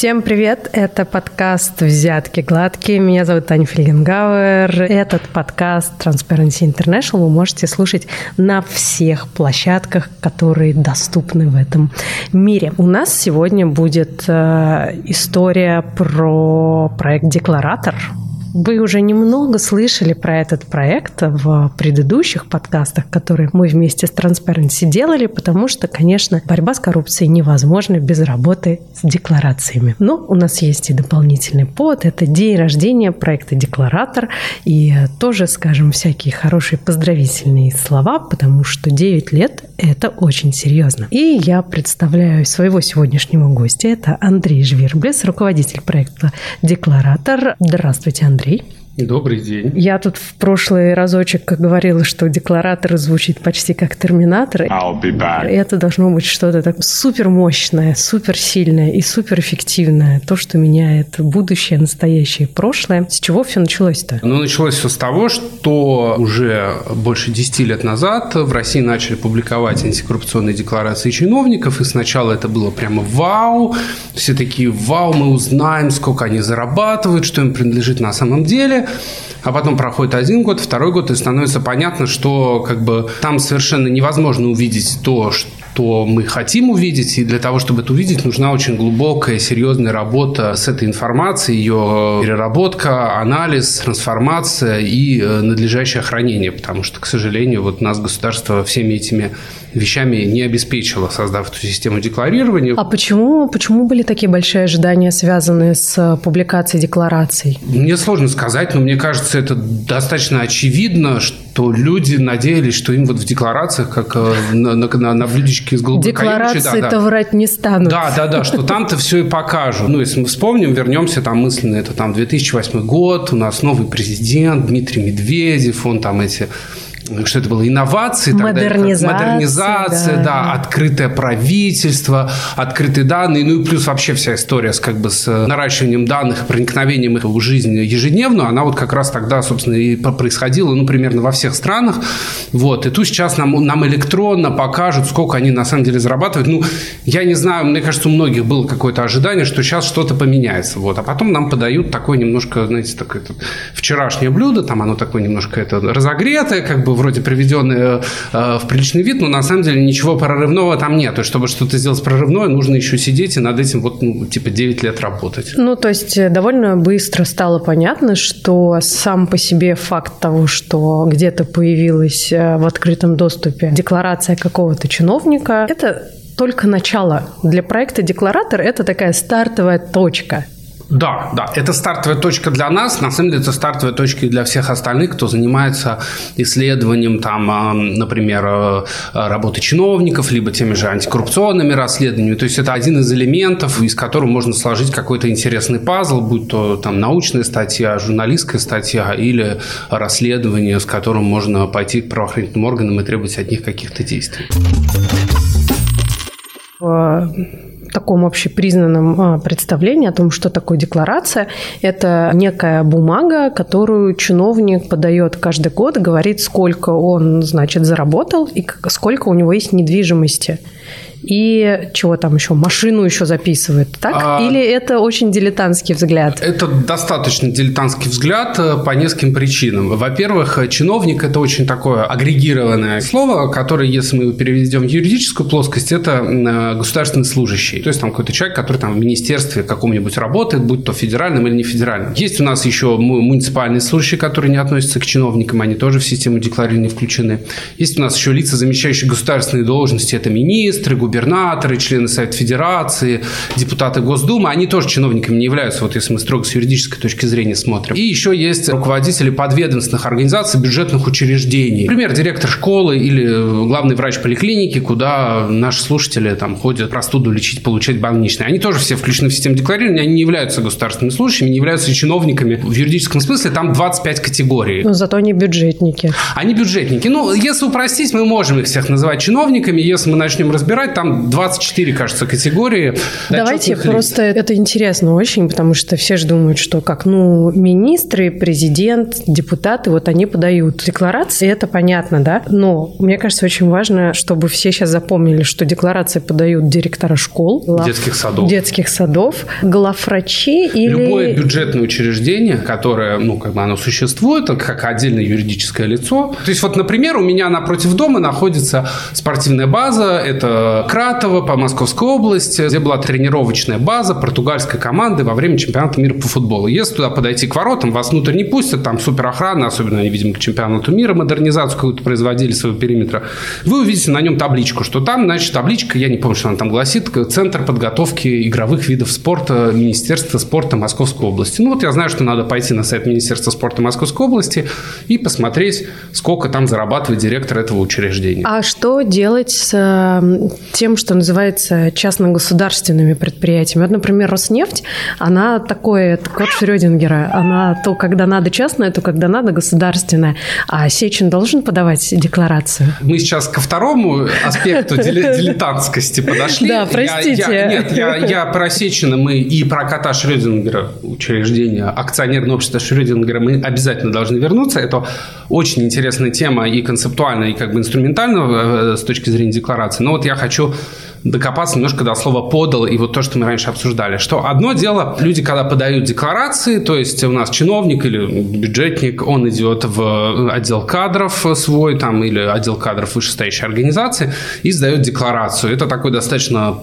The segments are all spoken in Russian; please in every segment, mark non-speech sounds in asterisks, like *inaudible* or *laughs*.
Всем привет! Это подкаст «Взятки гладкие». Меня зовут Таня Фельгенгауэр. Этот подкаст Transparency International вы можете слушать на всех площадках, которые доступны в этом мире. У нас сегодня будет э, история про проект «Декларатор», вы уже немного слышали про этот проект в предыдущих подкастах, которые мы вместе с Transparency делали, потому что, конечно, борьба с коррупцией невозможна без работы с декларациями. Но у нас есть и дополнительный повод. Это день рождения проекта «Декларатор». И тоже, скажем, всякие хорошие поздравительные слова, потому что 9 лет – это очень серьезно. И я представляю своего сегодняшнего гостя. Это Андрей Жверблес, руководитель проекта «Декларатор». Здравствуйте, Андрей. Андрей. Добрый день. Я тут в прошлый разочек говорила, что декларатор звучит почти как терминатор. I'll be back. Это должно быть что-то так супер мощное, супер сильное и супер эффективное. То, что меняет будущее, настоящее и прошлое. С чего все началось-то? Ну, началось все с того, что уже больше 10 лет назад в России начали публиковать антикоррупционные декларации чиновников. И сначала это было прямо вау. Все такие, вау, мы узнаем, сколько они зарабатывают, что им принадлежит на самом деле а потом проходит один год, второй год, и становится понятно, что как бы там совершенно невозможно увидеть то, что мы хотим увидеть, и для того, чтобы это увидеть, нужна очень глубокая, серьезная работа с этой информацией, ее переработка, анализ, трансформация и э, надлежащее хранение, потому что, к сожалению, вот нас государство всеми этими вещами не обеспечила, создав эту систему декларирования. А почему, почему были такие большие ожидания, связанные с э, публикацией деклараций? Мне сложно сказать, но мне кажется, это достаточно очевидно, что люди надеялись, что им вот в декларациях, как э, на, на, на блюдечке с голубой Декларации-то да, да. врать не станут. Да, да, да, что там-то все и покажут. Ну, если мы вспомним, вернемся там мысленно, это там 2008 год, у нас новый президент Дмитрий Медведев, он там эти что это было, инновации, модернизация, тогда, модернизация да. да, открытое правительство, открытые данные, ну и плюс вообще вся история с, как бы, с наращиванием данных, проникновением их в жизнь ежедневную, она вот как раз тогда, собственно, и происходила, ну, примерно во всех странах. Вот. И тут сейчас нам, нам электронно покажут, сколько они на самом деле зарабатывают. Ну, я не знаю, мне кажется, у многих было какое-то ожидание, что сейчас что-то поменяется. Вот. А потом нам подают такое немножко, знаете, такое вчерашнее блюдо, там оно такое немножко это разогретое, как бы вроде приведенные э, в приличный вид, но на самом деле ничего прорывного там нет. И чтобы что-то сделать прорывное, нужно еще сидеть и над этим вот, ну, типа 9 лет работать. Ну, то есть э, довольно быстро стало понятно, что сам по себе факт того, что где-то появилась э, в открытом доступе декларация какого-то чиновника, это только начало. Для проекта «Декларатор» это такая стартовая точка. Да, да, это стартовая точка для нас, на самом деле это стартовая точка и для всех остальных, кто занимается исследованием, там, а, например, э, работы чиновников, либо теми же антикоррупционными расследованиями. То есть это один из элементов, из которого можно сложить какой-то интересный пазл, будь то там научная статья, журналистская статья или расследование, с которым можно пойти к правоохранительным органам и требовать от них каких-то действий таком общепризнанном а, представлении о том, что такое декларация. Это некая бумага, которую чиновник подает каждый год, говорит, сколько он, значит, заработал и сколько у него есть недвижимости и чего там еще, машину еще записывает, так? А... Или это очень дилетантский взгляд? Это достаточно дилетантский взгляд э, по нескольким причинам. Во-первых, чиновник – это очень такое агрегированное слово, которое, если мы переведем в юридическую плоскость, это э, государственный служащий. То есть, там какой-то человек, который там в министерстве каком-нибудь работает, будь то федеральным или не федеральным. Есть у нас еще муниципальные служащие, которые не относятся к чиновникам, они тоже в систему декларирования включены. Есть у нас еще лица, замещающие государственные должности, это министры, губернаторы, члены Совета Федерации, депутаты Госдумы, они тоже чиновниками не являются, вот если мы строго с юридической точки зрения смотрим. И еще есть руководители подведомственных организаций, бюджетных учреждений. Например, директор школы или главный врач поликлиники, куда наши слушатели там ходят простуду лечить, получать больничные. Они тоже все включены в систему декларирования, они не являются государственными служащими, не являются чиновниками. В юридическом смысле там 25 категорий. Но зато они бюджетники. Они бюджетники. Ну, если упростить, мы можем их всех называть чиновниками. Если мы начнем разбирать, там 24, кажется, категории. Давайте просто лиц. это интересно очень, потому что все же думают, что как, ну, министры, президент, депутаты, вот они подают декларации, это понятно, да? Но мне кажется, очень важно, чтобы все сейчас запомнили, что декларации подают директора школ, детских садов, детских садов, главврачи или... Любое бюджетное учреждение, которое, ну, как бы оно существует, как отдельное юридическое лицо. То есть вот, например, у меня напротив дома находится спортивная база, это Кратово по Московской области, где была тренировочная база португальской команды во время чемпионата мира по футболу. Если туда подойти к воротам, вас внутрь не пустят, там супер охрана, особенно они, видимо, к чемпионату мира модернизацию какую-то производили своего периметра. Вы увидите на нем табличку, что там, значит, табличка, я не помню, что она там гласит, Центр подготовки игровых видов спорта Министерства спорта Московской области. Ну вот я знаю, что надо пойти на сайт Министерства спорта Московской области и посмотреть, сколько там зарабатывает директор этого учреждения. А что делать с эм, тем, что называется частно-государственными предприятиями? Вот, например, Роснефть, она такое, код Шрёдингера, она то, когда надо частное, то, когда надо государственное. А Сечин должен подавать декларацию? Мы сейчас ко второму аспекту *laughs* дилетантскости подошли. Да, простите. Нет, я, про Сечина мы и про кота Шрёдингера, учреждение акционерного общества Шрёдингера, мы обязательно должны вернуться. Это очень интересная тема и концептуально, и как бы инструментально э, с точки зрения декларации. Но вот я хочу докопаться немножко до слова «подал» и вот то, что мы раньше обсуждали. Что одно дело, люди, когда подают декларации, то есть у нас чиновник или бюджетник, он идет в отдел кадров свой там или отдел кадров вышестоящей организации и сдает декларацию. Это такой достаточно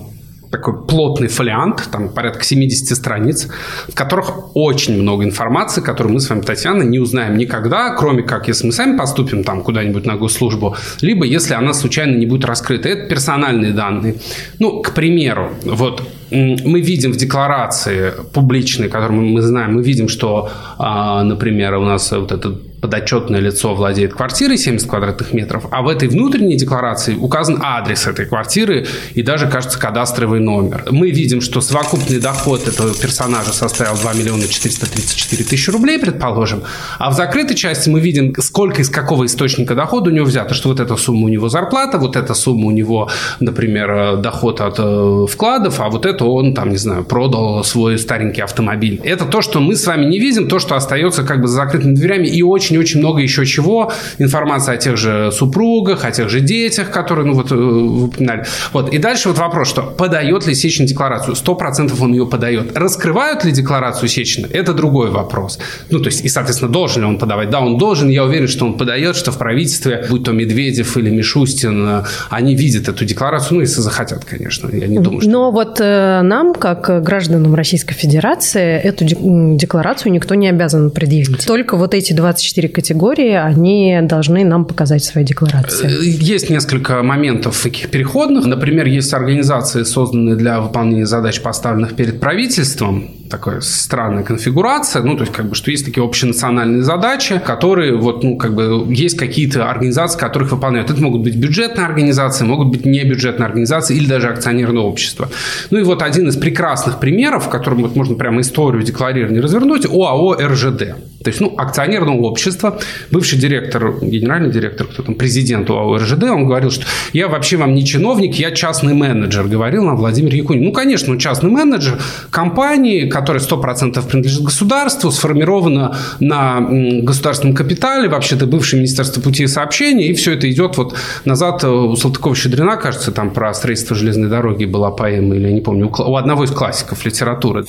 такой плотный фолиант, там порядка 70 страниц, в которых очень много информации, которую мы с вами, Татьяна, не узнаем никогда, кроме как, если мы сами поступим там куда-нибудь на госслужбу, либо если она случайно не будет раскрыта. Это персональные данные. Ну, к примеру, вот мы видим в декларации публичной, которую мы знаем, мы видим, что, а, например, у нас вот этот подотчетное лицо владеет квартирой 70 квадратных метров, а в этой внутренней декларации указан адрес этой квартиры и даже, кажется, кадастровый номер. Мы видим, что совокупный доход этого персонажа составил 2 миллиона 434 тысячи рублей, предположим, а в закрытой части мы видим, сколько из какого источника дохода у него взято, что вот эта сумма у него зарплата, вот эта сумма у него, например, доход от э, вкладов, а вот это он, там, не знаю, продал свой старенький автомобиль. Это то, что мы с вами не видим, то, что остается как бы за закрытыми дверями и очень очень-очень много еще чего. Информация о тех же супругах, о тех же детях, которые, ну вот, э, вы упоминали. Вот. И дальше вот вопрос, что подает ли Сечин декларацию? Сто процентов он ее подает. Раскрывают ли декларацию Сечина? Это другой вопрос. Ну, то есть, и, соответственно, должен ли он подавать? Да, он должен. Я уверен, что он подает, что в правительстве, будь то Медведев или Мишустин, они видят эту декларацию, ну, если захотят, конечно. Я не думаю, что... Но вот э, нам, как гражданам Российской Федерации, эту декларацию никто не обязан предъявить. Только вот эти 24 четыре категории, они должны нам показать свои декларации. Э, есть несколько моментов таких переходных. Например, есть организации, созданные для выполнения задач, поставленных перед правительством такая странная конфигурация, ну, то есть, как бы, что есть такие общенациональные задачи, которые, вот, ну, как бы, есть какие-то организации, которых выполняют. Это могут быть бюджетные организации, могут быть небюджетные организации или даже акционерное общество. Ну, и вот один из прекрасных примеров, в котором вот можно прямо историю декларирования развернуть, ОАО РЖД. То есть, ну, акционерное общество, бывший директор, генеральный директор, кто там, президент ОАО РЖД, он говорил, что я вообще вам не чиновник, я частный менеджер, говорил нам Владимир Якунин. Ну, конечно, он частный менеджер компании, которая 100% принадлежит государству, сформирована на государственном капитале, вообще-то бывшее Министерство путей сообщения, и все это идет вот назад э, у Салтыкова-Щедрина, кажется, там про строительство железной дороги была поэма, или я не помню, у одного из классиков литературы.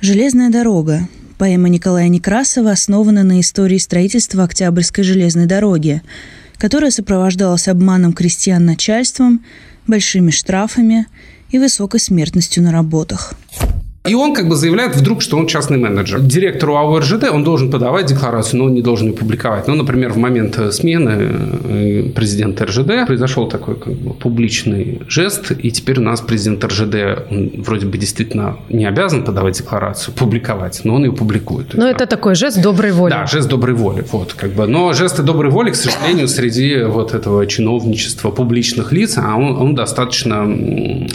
«Железная дорога». Поэма Николая Некрасова основана на истории строительства Октябрьской железной дороги, которая сопровождалась обманом крестьян начальством, большими штрафами и высокой смертностью на работах. И он как бы заявляет вдруг, что он частный менеджер. Директору АО РЖД он должен подавать декларацию, но он не должен ее публиковать. Ну, например, в момент э, смены э, президента РЖД произошел такой как бы, публичный жест, и теперь у нас президент РЖД он вроде бы действительно не обязан подавать декларацию, публиковать, но он ее публикует. Но это такой жест доброй воли. Да, жест доброй воли. Вот, как бы. Но жесты доброй воли, к сожалению, среди вот этого чиновничества публичных лиц, а он, он достаточно,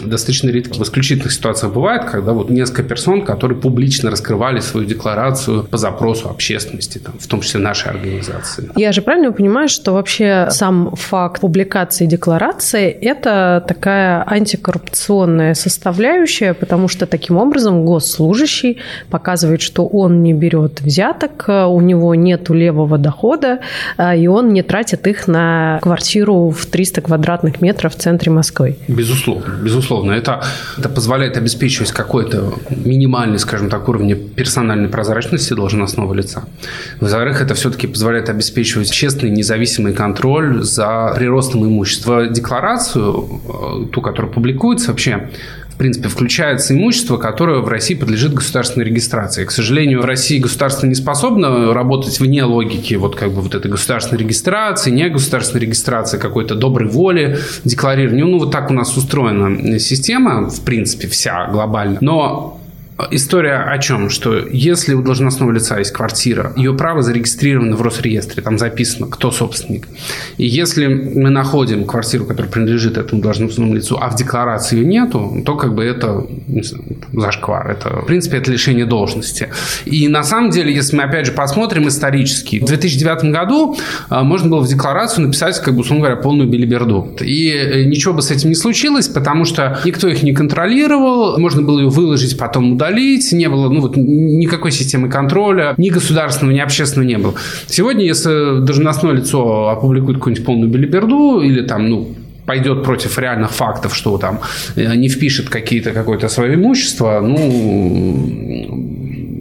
достаточно редко. В исключительных ситуациях бывает, когда вот несколько несколько персон, которые публично раскрывали свою декларацию по запросу общественности, там, в том числе нашей организации. Я же правильно понимаю, что вообще сам факт публикации декларации – это такая антикоррупционная составляющая, потому что таким образом госслужащий показывает, что он не берет взяток, у него нет левого дохода, а, и он не тратит их на квартиру в 300 квадратных метров в центре Москвы. Безусловно, безусловно. Это, это позволяет обеспечивать какой-то минимальный, скажем так, уровень персональной прозрачности должностного лица. Во-вторых, это все-таки позволяет обеспечивать честный, независимый контроль за приростом имущества. Декларацию, э, ту, которая публикуется вообще, в принципе, включается имущество, которое в России подлежит государственной регистрации. К сожалению, в России государство не способно работать вне логики вот как бы вот этой государственной регистрации, не государственной регистрации, какой-то доброй воли, декларирования. Ну, вот так у нас устроена система, в принципе, вся глобально. Но История о чем? Что если у должностного лица есть квартира, ее право зарегистрировано в Росреестре, там записано, кто собственник. И если мы находим квартиру, которая принадлежит этому должностному лицу, а в декларации ее нету, то как бы это знаю, зашквар. Это, в принципе, это лишение должности. И на самом деле, если мы опять же посмотрим исторически, в 2009 году а, можно было в декларацию написать, как бы, условно говоря, полную билиберду. И э, ничего бы с этим не случилось, потому что никто их не контролировал, можно было ее выложить, потом удалить удалить, не было ну, вот, никакой системы контроля, ни государственного, ни общественного не было. Сегодня, если должностное лицо опубликует какую-нибудь полную билиберду или там, ну, пойдет против реальных фактов, что там э, не впишет какие-то какое-то свое имущество, ну,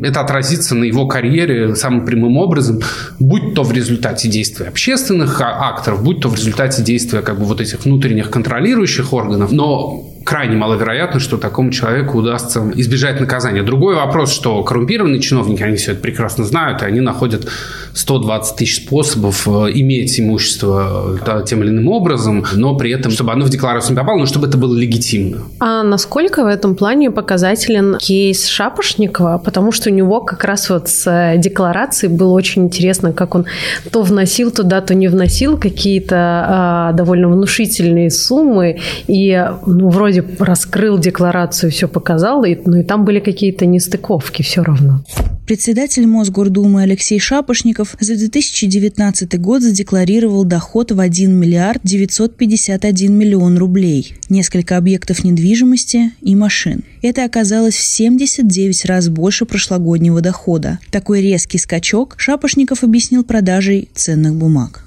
это отразится на его карьере самым прямым образом, будь то в результате действия общественных а, акторов, будь то в результате действия как бы вот этих внутренних контролирующих органов. Но крайне маловероятно, что такому человеку удастся избежать наказания. Другой вопрос, что коррумпированные чиновники, они все это прекрасно знают, и они находят 120 тысяч способов э, иметь имущество да, тем или иным образом, но при этом, чтобы оно в декларацию не попало, но чтобы это было легитимно. А насколько в этом плане показателен кейс Шапошникова? Потому что у него как раз вот с э, декларацией было очень интересно, как он то вносил туда, то не вносил какие-то а, довольно внушительные суммы, и ну, вроде вроде раскрыл декларацию, все показал, и, ну и там были какие-то нестыковки все равно. Председатель Мосгордумы Алексей Шапошников за 2019 год задекларировал доход в 1 миллиард 951 миллион рублей, несколько объектов недвижимости и машин. Это оказалось в 79 раз больше прошлогоднего дохода. Такой резкий скачок Шапошников объяснил продажей ценных бумаг.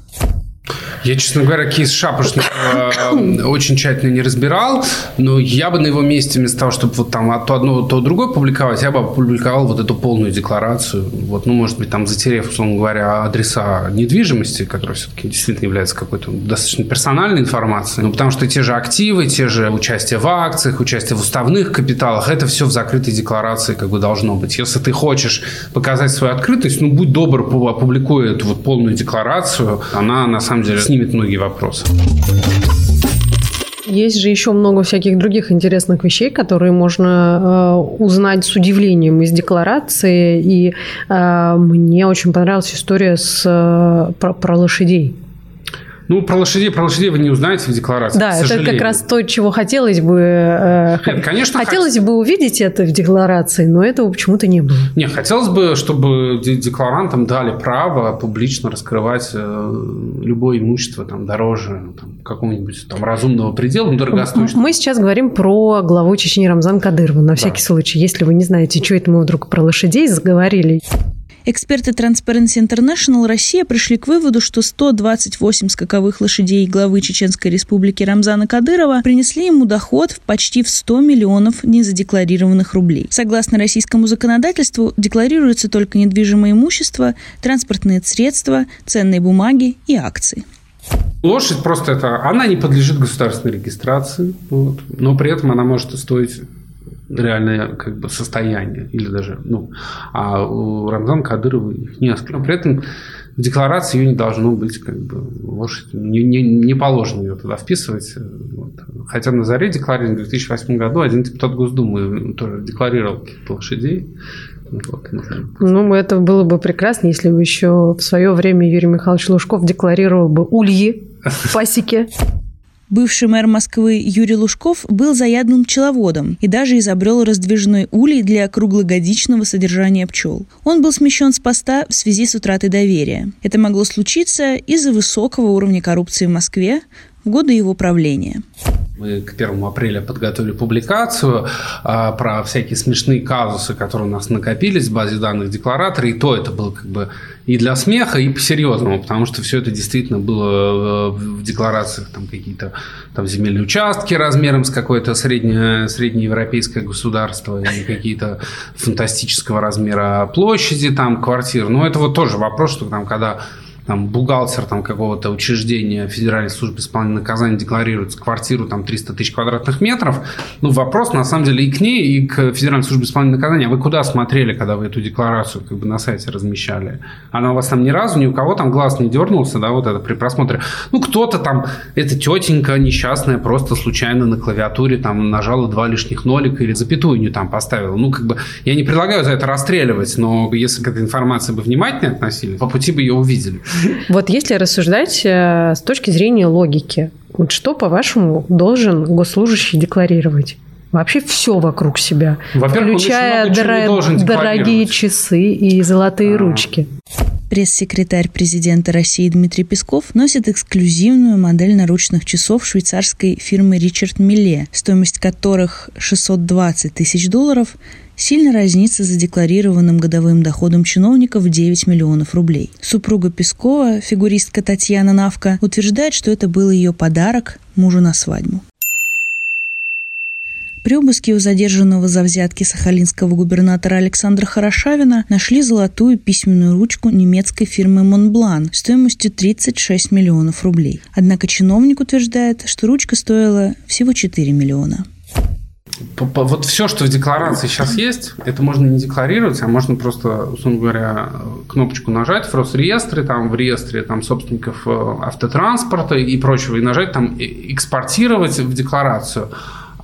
Я, честно говоря, кейс Шапошникова э, очень тщательно не разбирал, но я бы на его месте, вместо того, чтобы вот там то одно, то другое публиковать, я бы опубликовал вот эту полную декларацию. Вот, ну, может быть, там затерев, условно говоря, адреса недвижимости, которая все-таки действительно является какой-то достаточно персональной информацией. Ну, потому что те же активы, те же участие в акциях, участие в уставных капиталах, это все в закрытой декларации как бы должно быть. Если ты хочешь показать свою открытость, ну, будь добр, опубликуй эту вот полную декларацию. Она, на самом деле, снимет многие вопросы. Есть же еще много всяких других интересных вещей, которые можно э, узнать с удивлением из декларации. И э, мне очень понравилась история с, э, про, про лошадей. Ну, про лошадей, про лошадей вы не узнаете в декларации. Да, это как раз то, чего хотелось бы. Э, Нет, конечно, *laughs* хотелось хот... бы увидеть это в декларации, но этого почему-то не было. Не, хотелось бы, чтобы декларантам дали право публично раскрывать э, любое имущество там дороже там, какого-нибудь там разумного предела, ну, дорогостоящего. Мы сейчас говорим про главу Чечни Рамзан Кадырова, на всякий да. случай. Если вы не знаете, что это мы вдруг про лошадей заговорили. Эксперты Transparency International Россия пришли к выводу, что 128 скаковых лошадей главы Чеченской республики Рамзана Кадырова принесли ему доход в почти в 100 миллионов незадекларированных рублей. Согласно российскому законодательству, декларируется только недвижимое имущество, транспортные средства, ценные бумаги и акции. Лошадь просто это, она не подлежит государственной регистрации, вот, но при этом она может стоить реальное как бы состояние или даже ну а у Рамзана Кадырова их несколько. Но при этом в декларации ее не должно быть как бы лошадь не, не, не положено ее туда вписывать. Вот. Хотя на заре декларирования в 2008 году один депутат Госдумы тоже декларировал каких-то лошадей. Вот, ну, это было бы прекрасно, если бы еще в свое время Юрий Михайлович Лужков декларировал бы ульи *laughs* в пасеке. Бывший мэр Москвы Юрий Лужков был заядлым пчеловодом и даже изобрел раздвижной улей для круглогодичного содержания пчел. Он был смещен с поста в связи с утратой доверия. Это могло случиться из-за высокого уровня коррупции в Москве в годы его правления. Мы к 1 апреля подготовили публикацию а, про всякие смешные казусы, которые у нас накопились в базе данных декларатора. И то это было как бы и для смеха, и по-серьезному, потому что все это действительно было э, в декларациях там какие-то там земельные участки размером с какое-то среднее, среднеевропейское государство или какие-то фантастического размера площади там квартир. Но это вот тоже вопрос, что там когда там, бухгалтер там, какого-то учреждения Федеральной службы исполнения наказания декларирует квартиру там, 300 тысяч квадратных метров, ну, вопрос, на самом деле, и к ней, и к Федеральной службе исполнения наказания. А вы куда смотрели, когда вы эту декларацию как бы на сайте размещали? Она у вас там ни разу, ни у кого там глаз не дернулся, да, вот это при просмотре. Ну, кто-то там, эта тетенька несчастная, просто случайно на клавиатуре там нажала два лишних нолика или запятую не там поставила. Ну, как бы, я не предлагаю за это расстреливать, но если к этой информации бы внимательнее относились, по пути бы ее увидели. Вот если рассуждать э, с точки зрения логики, вот что, по-вашему, должен госслужащий декларировать? Вообще все вокруг себя, включая дор- дорогие часы и золотые а. ручки. Пресс-секретарь президента России Дмитрий Песков носит эксклюзивную модель наручных часов швейцарской фирмы Ричард Милле, стоимость которых 620 тысяч долларов, сильно разнится за задекларированным годовым доходом чиновника в 9 миллионов рублей. Супруга Пескова, фигуристка Татьяна Навка, утверждает, что это был ее подарок мужу на свадьбу. При обыске у задержанного за взятки сахалинского губернатора Александра Хорошавина нашли золотую письменную ручку немецкой фирмы Монблан стоимостью 36 миллионов рублей. Однако чиновник утверждает, что ручка стоила всего 4 миллиона вот все, что в декларации сейчас есть, это можно не декларировать, а можно просто, условно говоря, кнопочку нажать в Росреестре, там в реестре там, собственников э, автотранспорта и прочего, и нажать там экспортировать в декларацию.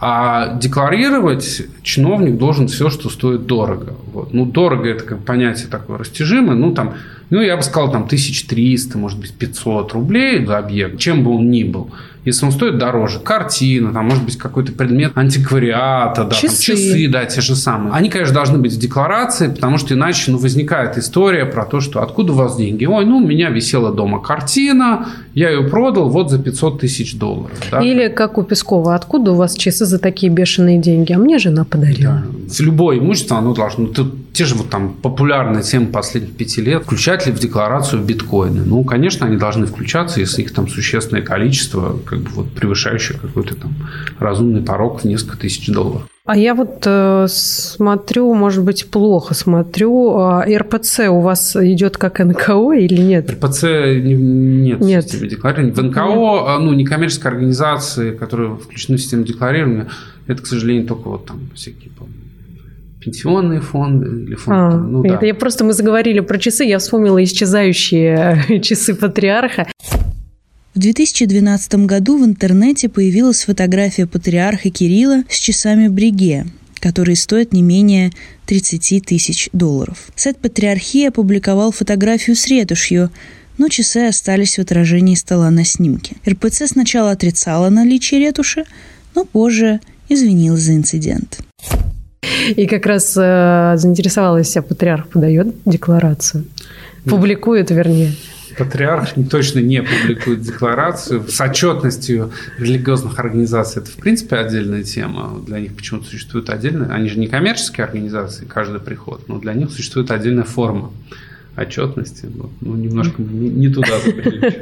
А декларировать чиновник должен все, что стоит дорого. Вот. Ну, дорого это как понятие такое растяжимое. Ну, там, ну, я бы сказал, там, 1300, может быть, 500 рублей за объект, чем бы он ни был если он стоит дороже. Картина, там, может быть, какой-то предмет антиквариата, да, часы. Там, часы, да, те же самые. Они, конечно, должны быть в декларации, потому что иначе ну, возникает история про то, что откуда у вас деньги? Ой, ну, у меня висела дома картина, я ее продал вот за 500 тысяч долларов. Да? Или как у Пескова, откуда у вас часы за такие бешеные деньги? А мне жена подарила. Да. Любое имущество, оно должно... Тут те же вот там популярные темы последних пяти лет, включать ли в декларацию биткоины? Ну, конечно, они должны включаться, если их там существенное количество, как бы вот превышающее какой-то там разумный порог в несколько тысяч долларов. А я вот э, смотрю, может быть, плохо смотрю. Э, РПЦ у вас идет как НКО или нет? РПЦ не, нет, нет. в системе декларирования. В НКО, нет. А, ну, некоммерческие организации, которые включены в систему декларирования, это, к сожалению, только вот там всякие, по-моему, пенсионные фонды или фонды. А, ну, да. я просто мы заговорили про часы, я вспомнила исчезающие *laughs* часы патриарха. В 2012 году в интернете появилась фотография патриарха Кирилла с часами Бриге, которые стоят не менее 30 тысяч долларов. Сайт Патриархии опубликовал фотографию с ретушью, но часы остались в отражении стола на снимке. РПЦ сначала отрицала наличие ретуши, но позже извинилась за инцидент. *laughs* И как раз э, заинтересовалась, а патриарх подает декларацию. Публикует, вернее. Патриарх точно не публикует декларацию. С отчетностью религиозных организаций это, в принципе, отдельная тема. Для них почему-то существует отдельная... Они же не коммерческие организации, каждый приход, но для них существует отдельная форма отчетности. Ну, немножко не, не туда *laughs* забрели.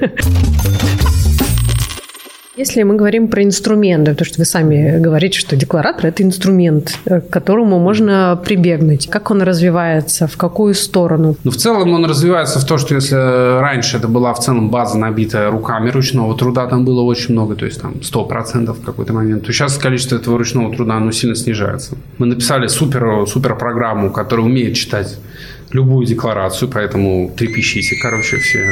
Если мы говорим про инструменты, то что вы сами говорите, что декларатор – это инструмент, э, к которому можно прибегнуть. Как он развивается, в какую сторону? Ну, в целом он развивается в то, что если раньше это была в целом база, набитая руками ручного труда, там было очень много, то есть там 100% в какой-то момент, то сейчас количество этого ручного труда оно сильно снижается. Мы написали супер, супер программу, которая умеет читать любую декларацию, поэтому трепещите, короче, все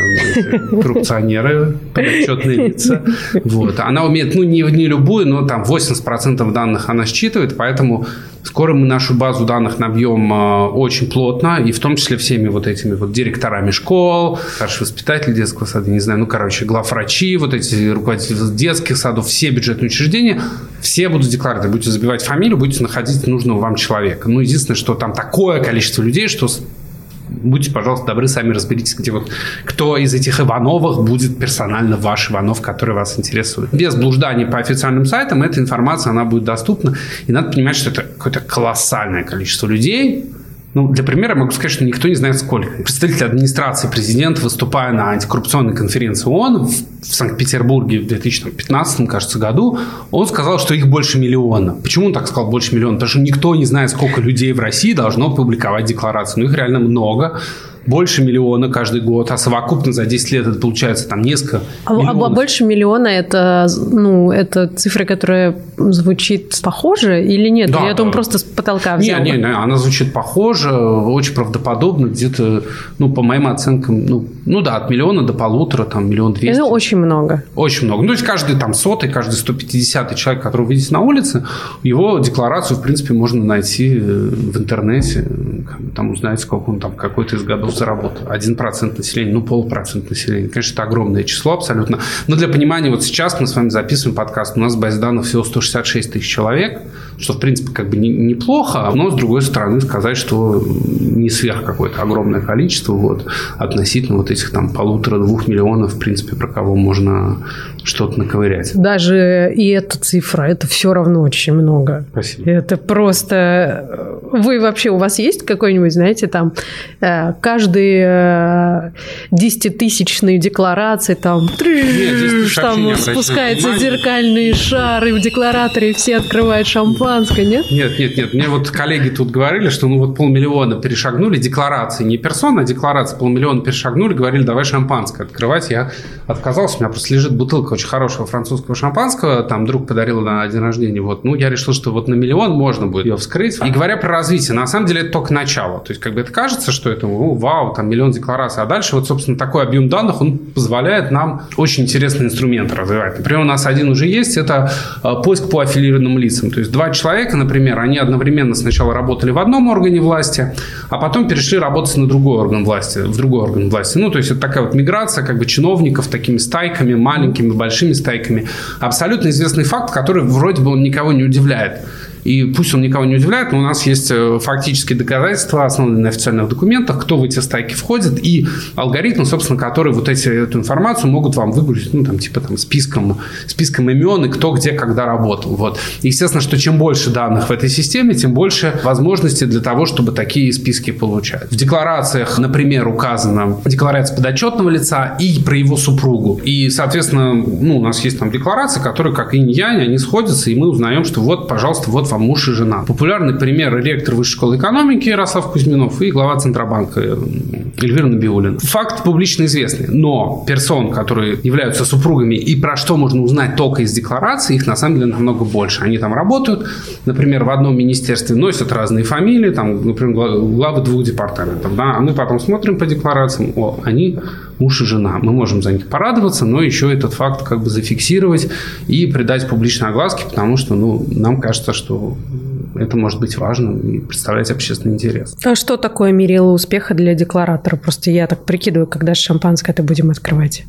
коррупционеры, подотчетные лица. Вот. Она умеет, ну, не, не любую, но там 80% данных она считывает, поэтому Скоро мы нашу базу данных набьем э, очень плотно, и в том числе всеми вот этими вот директорами школ, старший воспитатель детского сада, не знаю, ну, короче, главврачи, вот эти руководители детских садов, все бюджетные учреждения, все будут декларировать. Будете забивать фамилию, будете находить нужного вам человека. Ну, единственное, что там такое количество людей, что будьте, пожалуйста, добры, сами разберитесь, где вот кто из этих Ивановых будет персонально ваш Иванов, который вас интересует. Без блужданий по официальным сайтам эта информация, она будет доступна. И надо понимать, что это какое-то колоссальное количество людей, ну, для примера могу сказать, что никто не знает сколько. Представитель администрации президента, выступая на антикоррупционной конференции ООН в, Санкт-Петербурге в 2015, кажется, году, он сказал, что их больше миллиона. Почему он так сказал больше миллиона? Потому что никто не знает, сколько людей в России должно публиковать декларацию. Ну, их реально много больше миллиона каждый год, а совокупно за 10 лет это получается там несколько а, а больше миллиона это, ну, это цифра, которая звучит похоже или нет? Да, или это он просто с потолка взял? Нет, нет, она звучит похоже, очень правдоподобно, где-то, ну, по моим оценкам, ну, ну да, от миллиона до полутора, там, миллион двести. Это очень много. Очень много. Ну, то есть каждый там сотый, каждый 150 человек, которого вы видите на улице, его декларацию, в принципе, можно найти э, в интернете, там узнать, сколько он там какой-то из годов заработал. Один процент населения, ну, полпроцент населения. Конечно, это огромное число абсолютно. Но для понимания, вот сейчас мы с вами записываем подкаст, у нас базе данных всего 166 тысяч человек, что, в принципе, как бы не, неплохо, но, с другой стороны, сказать, что не сверх какое-то огромное количество, вот, относительно вот этих там полутора-двух миллионов, в принципе, про кого можно что-то наковырять. Даже и эта цифра, это все равно очень много. Спасибо. Это просто... Вы вообще, у вас есть какой-нибудь, знаете, там, э, каждый десятитысячные декларации, там, Нет, там спускаются зеркальные шары в деклараторе, и все открывают шампанское, нет? Нет, нет, нет. Мне вот коллеги тут говорили, что ну вот полмиллиона перешагнули декларации, не персона, а декларации, полмиллиона перешагнули, говорили, давай шампанское открывать. Я отказался, у меня просто лежит бутылка бутылка очень хорошего французского шампанского, там друг подарил на день рождения, вот, ну, я решил, что вот на миллион можно будет ее вскрыть. И говоря про развитие, на самом деле это только начало. То есть, как бы это кажется, что это, ну, вау, там миллион деклараций, а дальше вот, собственно, такой объем данных, он позволяет нам очень интересные инструменты развивать. Например, у нас один уже есть, это э, поиск по аффилированным лицам. То есть, два человека, например, они одновременно сначала работали в одном органе власти, а потом перешли работать на другой орган власти, в другой орган власти. Ну, то есть, это такая вот миграция как бы чиновников такими стайками, маленькими, большими стайками. Абсолютно известный факт, который вроде бы он никого не удивляет. И пусть он никого не удивляет, но у нас есть э, фактические доказательства, основанные на официальных документах, кто в эти стайки входит, и алгоритм, собственно, который вот эти, эту информацию могут вам выгрузить, ну, там, типа, там, списком, списком имен и кто где когда работал. Вот. Естественно, что чем больше данных в этой системе, тем больше возможностей для того, чтобы такие списки получать. В декларациях, например, указана декларация подотчетного лица и про его супругу. И, соответственно, ну, у нас есть там декларации, которые, как инь-янь, они сходятся, и мы узнаем, что вот, пожалуйста, вот вам муж и жена. Популярный пример – ректор Высшей школы экономики Ярослав Кузьминов и глава Центробанка Эльвира Набиулина. Факт публично известный, но персон, которые являются супругами и про что можно узнать только из декларации, их на самом деле намного больше. Они там работают, например, в одном министерстве носят разные фамилии, там, например, главы двух департаментов, да, а мы потом смотрим по декларациям, о, они муж и жена. Мы можем за них порадоваться, но еще этот факт как бы зафиксировать и придать публичной огласке, потому что ну, нам кажется, это может быть важным и представлять общественный интерес. А что такое мерило успеха для декларатора? Просто я так прикидываю, когда шампанское это будем открывать.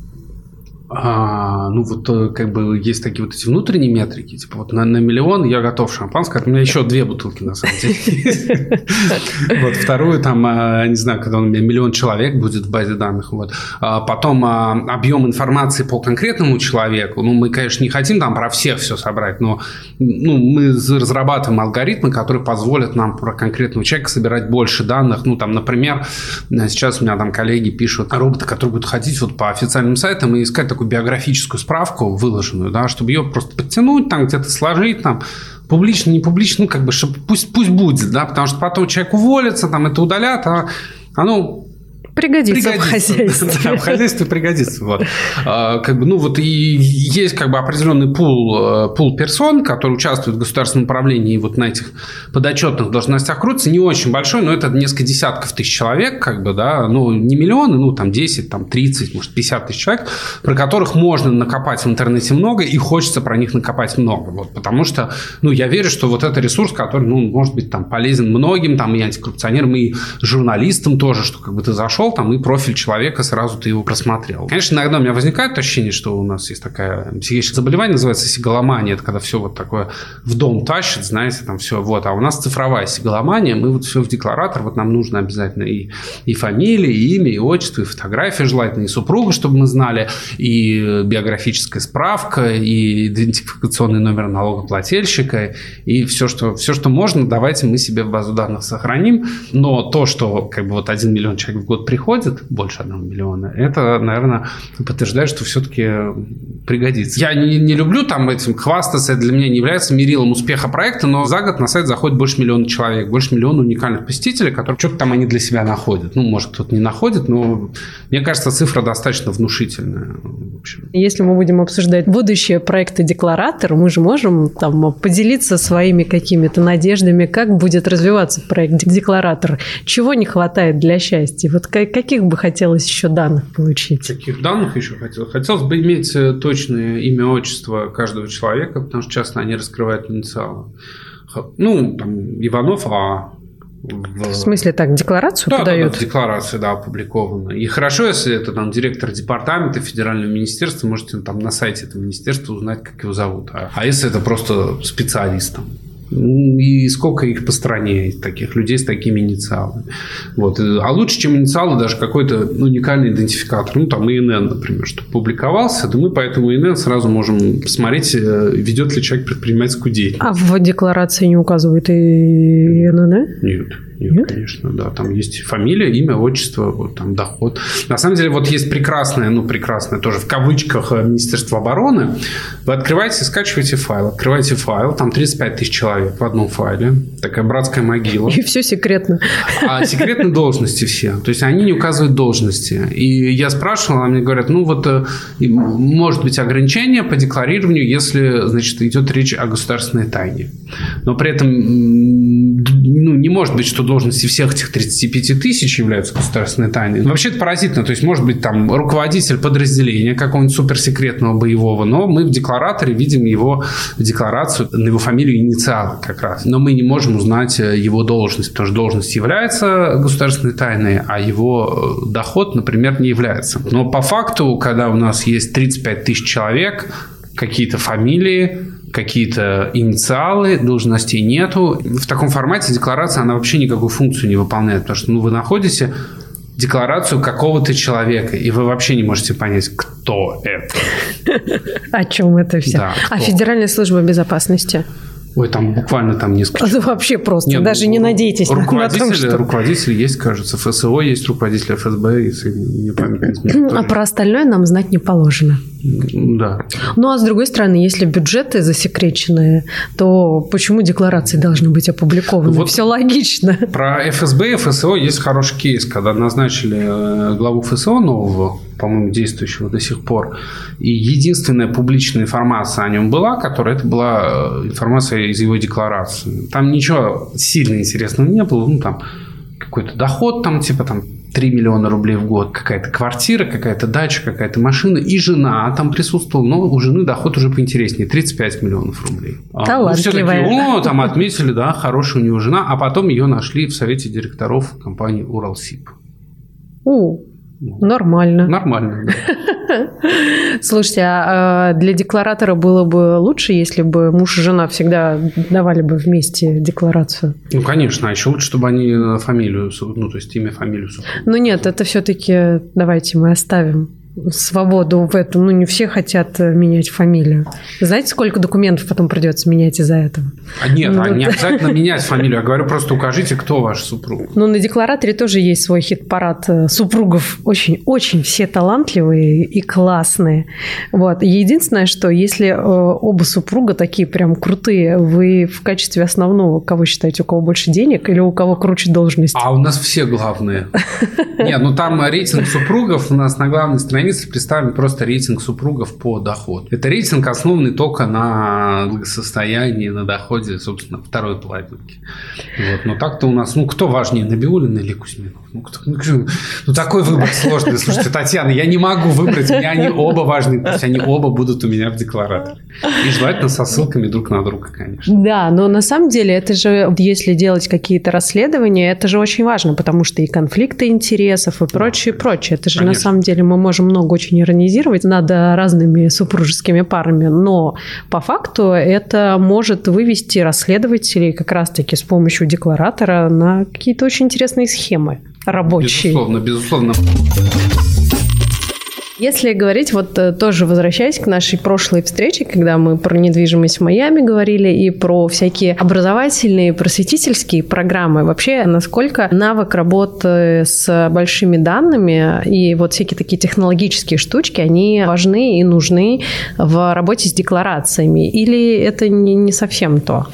А, ну, вот э, как бы есть такие вот эти внутренние метрики. Типа вот на, на миллион я готов шампанское. У меня еще две бутылки на самом деле. *laughs* Вот вторую там, а, не знаю, когда у меня миллион человек будет в базе данных. Вот. А потом а, объем информации по конкретному человеку. Ну, мы, конечно, не хотим там про всех все собрать, но ну, мы разрабатываем алгоритмы, которые позволят нам про конкретного человека собирать больше данных. Ну, там, например, сейчас у меня там коллеги пишут роботы, которые будут ходить вот по официальным сайтам и искать такой такую биографическую справку выложенную, да, чтобы ее просто подтянуть, там где-то сложить, там, публично, не публично, ну, как бы, чтобы пусть, пусть будет, да, потому что потом человек уволится, там, это удалят, а оно Пригодится, пригодится. в хозяйстве. *laughs* Да, в хозяйстве пригодится. Вот. А, как бы, ну, вот и есть как бы определенный пул, э, пул персон, которые участвуют в государственном управлении и вот на этих подотчетных должностях крутятся. Не очень большой, но это несколько десятков тысяч человек, как бы, да, ну, не миллионы, ну, там 10, там 30, может, 50 тысяч человек, про которых можно накопать в интернете много и хочется про них накопать много. Вот, потому что, ну, я верю, что вот это ресурс, который, ну, может быть, там полезен многим, там, и антикоррупционерам, и журналистам тоже, что как бы ты зашел зашел там и профиль человека, сразу ты его просмотрел. Конечно, иногда у меня возникает ощущение, что у нас есть такая психическое заболевание, называется сигаломания, это когда все вот такое в дом тащит, знаете, там все вот. А у нас цифровая сигаломания, мы вот все в декларатор, вот нам нужно обязательно и, и фамилия, и имя, и отчество, и фотография желательно, и супруга, чтобы мы знали, и биографическая справка, и идентификационный номер налогоплательщика, и все, что, все, что можно, давайте мы себе в базу данных сохраним. Но то, что как бы вот один миллион человек в год приходит, больше одного миллиона, это, наверное, подтверждает, что все-таки пригодится. Я не, не люблю там этим хвастаться, это для меня не является мерилом успеха проекта, но за год на сайт заходит больше миллиона человек, больше миллиона уникальных посетителей, которые что-то там они для себя находят. Ну, может, кто-то не находит, но мне кажется, цифра достаточно внушительная. В общем. Если мы будем обсуждать будущее проекта «Декларатор», мы же можем там поделиться своими какими-то надеждами, как будет развиваться проект «Декларатор», чего не хватает для счастья. Вот каких бы хотелось еще данных получить? Каких данных еще хотелось? Хотелось бы иметь э, точное имя, отчество каждого человека, потому что часто они раскрывают инициалы. Ну, там, Иванов А, в... в смысле так, декларацию да, подают? Да, да, декларация, да, опубликована. И хорошо, если это там директор департамента федерального министерства, можете там на сайте этого министерства узнать, как его зовут. А, а если это просто специалист там, и сколько их по стране, таких людей с такими инициалами. Вот. А лучше, чем инициалы, даже какой-то уникальный идентификатор. Ну, там ИНН, например, что публиковался, то мы по этому ИНН сразу можем посмотреть, э, ведет ли человек предпринимательскую деятельность. А в декларации не указывает и ИНН? Нет. Нет, Нет, конечно, да. Там есть фамилия, имя, отчество, вот там доход. На самом деле, вот есть прекрасное, ну, прекрасное тоже в кавычках э, Министерство обороны. Вы открываете, скачиваете файл, открываете файл, там 35 тысяч человек в одном файле. Такая братская могила. И все секретно. А секретные должности все. То есть они не указывают должности. И я спрашивал, а мне говорят, ну вот э, может быть ограничение по декларированию, если, значит, идет речь о государственной тайне. Но при этом ну, не может быть, что должности всех этих 35 тысяч являются государственной тайной. Вообще это поразительно. То есть, может быть, там руководитель подразделения какого-нибудь суперсекретного боевого, но мы в деклараторе видим его декларацию на его фамилию инициалы как раз. Но мы не можем узнать э, его должность, потому что должность является государственной тайной, а его э, доход, например, не является. Но по факту, когда у нас есть 35 тысяч человек, какие-то фамилии, какие-то инициалы, должностей нету. В таком формате декларация, она вообще никакую функцию не выполняет, потому что ну, вы находите декларацию какого-то человека, и вы вообще не можете понять, кто это. *laughs* О чем это все? Да, а Федеральная служба безопасности? Ой, там буквально там несколько. Это вообще просто. Нет, Даже ну, не надейтесь руководитель, на том, что... Руководитель есть, кажется, ФСО есть, руководитель ФСБ, если не память не *clears throat* А про остальное нам знать не положено. Да. Ну, а с другой стороны, если бюджеты засекреченные, то почему декларации должны быть опубликованы? Вот Все логично. Про ФСБ и ФСО есть хороший кейс, когда назначили э, главу ФСО нового, по-моему, действующего до сих пор, и единственная публичная информация о нем была, которая это была э, информация из его декларации. Там ничего сильно интересного не было, ну, там какой-то доход, там, типа, там, 3 миллиона рублей в год, какая-то квартира, какая-то дача, какая-то машина, и жена там присутствовала, но у жены доход уже поинтереснее, 35 миллионов рублей. Талантливая. Ну, все таки о, там отметили, да, хорошая у него жена, а потом ее нашли в совете директоров компании «Уралсиб». У, нормально. Нормально, да. *laughs* Слушайте, а, а для декларатора было бы лучше, если бы муж и жена всегда давали бы вместе декларацию? Ну, конечно. А еще лучше, чтобы они фамилию, ну, то есть имя, фамилию. Ну, нет, это все-таки давайте мы оставим свободу в этом. Ну, не все хотят э, менять фамилию. Знаете, сколько документов потом придется менять из-за этого? А нет, ну, а не обязательно менять фамилию. Я говорю, просто укажите, кто ваш супруг. Ну, на деклараторе тоже есть свой хит-парад э, супругов. Очень-очень все талантливые и классные. Вот. Единственное, что если э, оба супруга такие прям крутые, вы в качестве основного кого считаете, у кого больше денег или у кого круче должность? А у нас все главные. *laughs* Нет, ну там рейтинг супругов у нас на главной странице представлен просто рейтинг супругов по доходу. Это рейтинг основанный только на благосостоянии, на доходе, собственно, второй половинки. Вот. Но так-то у нас, ну, кто важнее, Набиулина или Кузьминов? Ну, кто, ну, ну, такой выбор сложный. Слушайте, Татьяна, я не могу выбрать, меня они оба важны, пусть они оба будут у меня в деклараторе. И желательно со ссылками друг на друга, конечно. Да, но на самом деле это же, если делать какие-то расследования, это же очень важно, потому что и конфликты интересов, и прочее, прочее. Это же конечно. на самом деле мы можем много очень иронизировать над разными супружескими парами, но по факту это может вывести расследователей как раз-таки с помощью декларатора на какие-то очень интересные схемы рабочие. Безусловно, безусловно. Если говорить, вот э, тоже возвращаясь к нашей прошлой встрече, когда мы про недвижимость в Майами говорили и про всякие образовательные, просветительские программы, вообще насколько навык работы с большими данными и вот всякие такие технологические штучки, они важны и нужны в работе с декларациями? Или это не, не совсем то?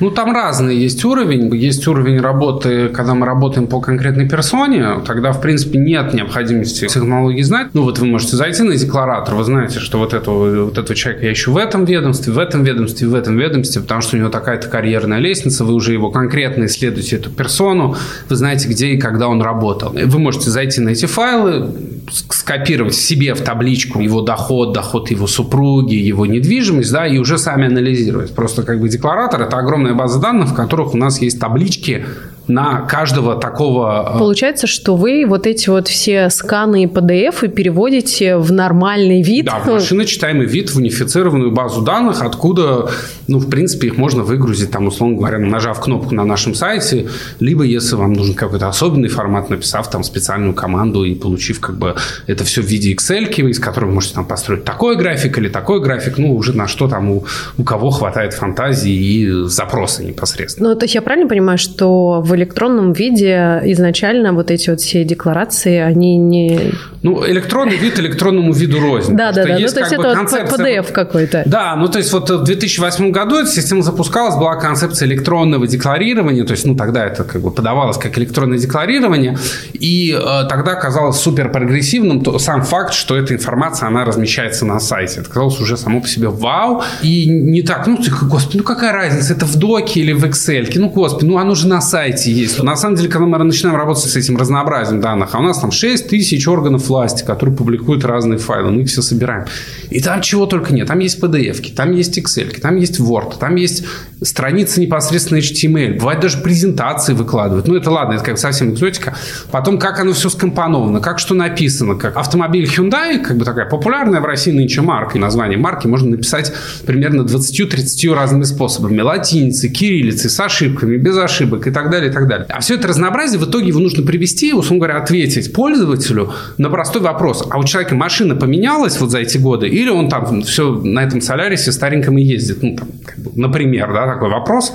Ну, там разный есть уровень. Есть уровень работы, когда мы работаем по конкретной персоне, тогда, в принципе, нет необходимости технологии знать. Ну, вот вы можете зайти на декларатор, вы знаете, что вот этого, вот этого человека я ищу в этом ведомстве, в этом ведомстве, в этом ведомстве, потому что у него такая-то карьерная лестница, вы уже его конкретно исследуете, эту персону, вы знаете, где и когда он работал. Вы можете зайти на эти файлы, скопировать себе в табличку его доход, доход его супруги, его недвижимость, да, и уже сами анализировать. Просто как бы декларатор – это огромная база данных, в которых у нас есть таблички на каждого такого... Э, Получается, что вы вот эти вот все сканы и PDF переводите в нормальный вид. Да, в машиночитаемый вид, в унифицированную базу данных, откуда, ну, в принципе, их можно выгрузить, там, условно говоря, нажав кнопку на нашем сайте, либо, если вам нужен какой-то особенный формат, написав там специальную команду и получив как бы это все в виде Excel, из которого вы можете там построить такой график или такой график, ну, уже на что там у, у кого хватает фантазии и запроса непосредственно. Ну, то есть я правильно понимаю, что в электронном виде изначально вот эти вот все декларации, они не... Ну, электронный вид электронному виду рознь. Да, да, да. Ну, то есть это концепция... PDF какой-то. Да, ну, то есть вот в 2008 году эта система запускалась, была концепция электронного декларирования, то есть, ну, тогда это как бы подавалось как электронное декларирование, и э, тогда казалось супер прогрессивным то, сам факт, что эта информация, она размещается на сайте. Это казалось уже само по себе вау, и не так, ну, господи, ну, какая разница, это в доке или в Excel, ну, господи, ну, оно же на сайте власти есть. На самом деле, когда мы начинаем работать с этим разнообразием данных, а у нас там 6 тысяч органов власти, которые публикуют разные файлы, мы их все собираем. И там чего только нет. Там есть PDF, там есть Excel, там есть Word, там есть страницы непосредственно HTML. Бывает даже презентации выкладывают. Ну, это ладно, это как совсем экзотика. Потом, как оно все скомпоновано, как что написано. Как автомобиль Hyundai, как бы такая популярная в России нынче марка. И название марки можно написать примерно 20-30 разными способами. Латиницей, кириллицей, с ошибками, без ошибок и так далее, и так далее. А все это разнообразие в итоге его нужно привести, условно говоря, ответить пользователю на простой вопрос. А у человека машина поменялась вот за эти годы? Или он там все на этом Солярисе стареньком и ездит? Ну, там, как бы, например, да, такой вопрос.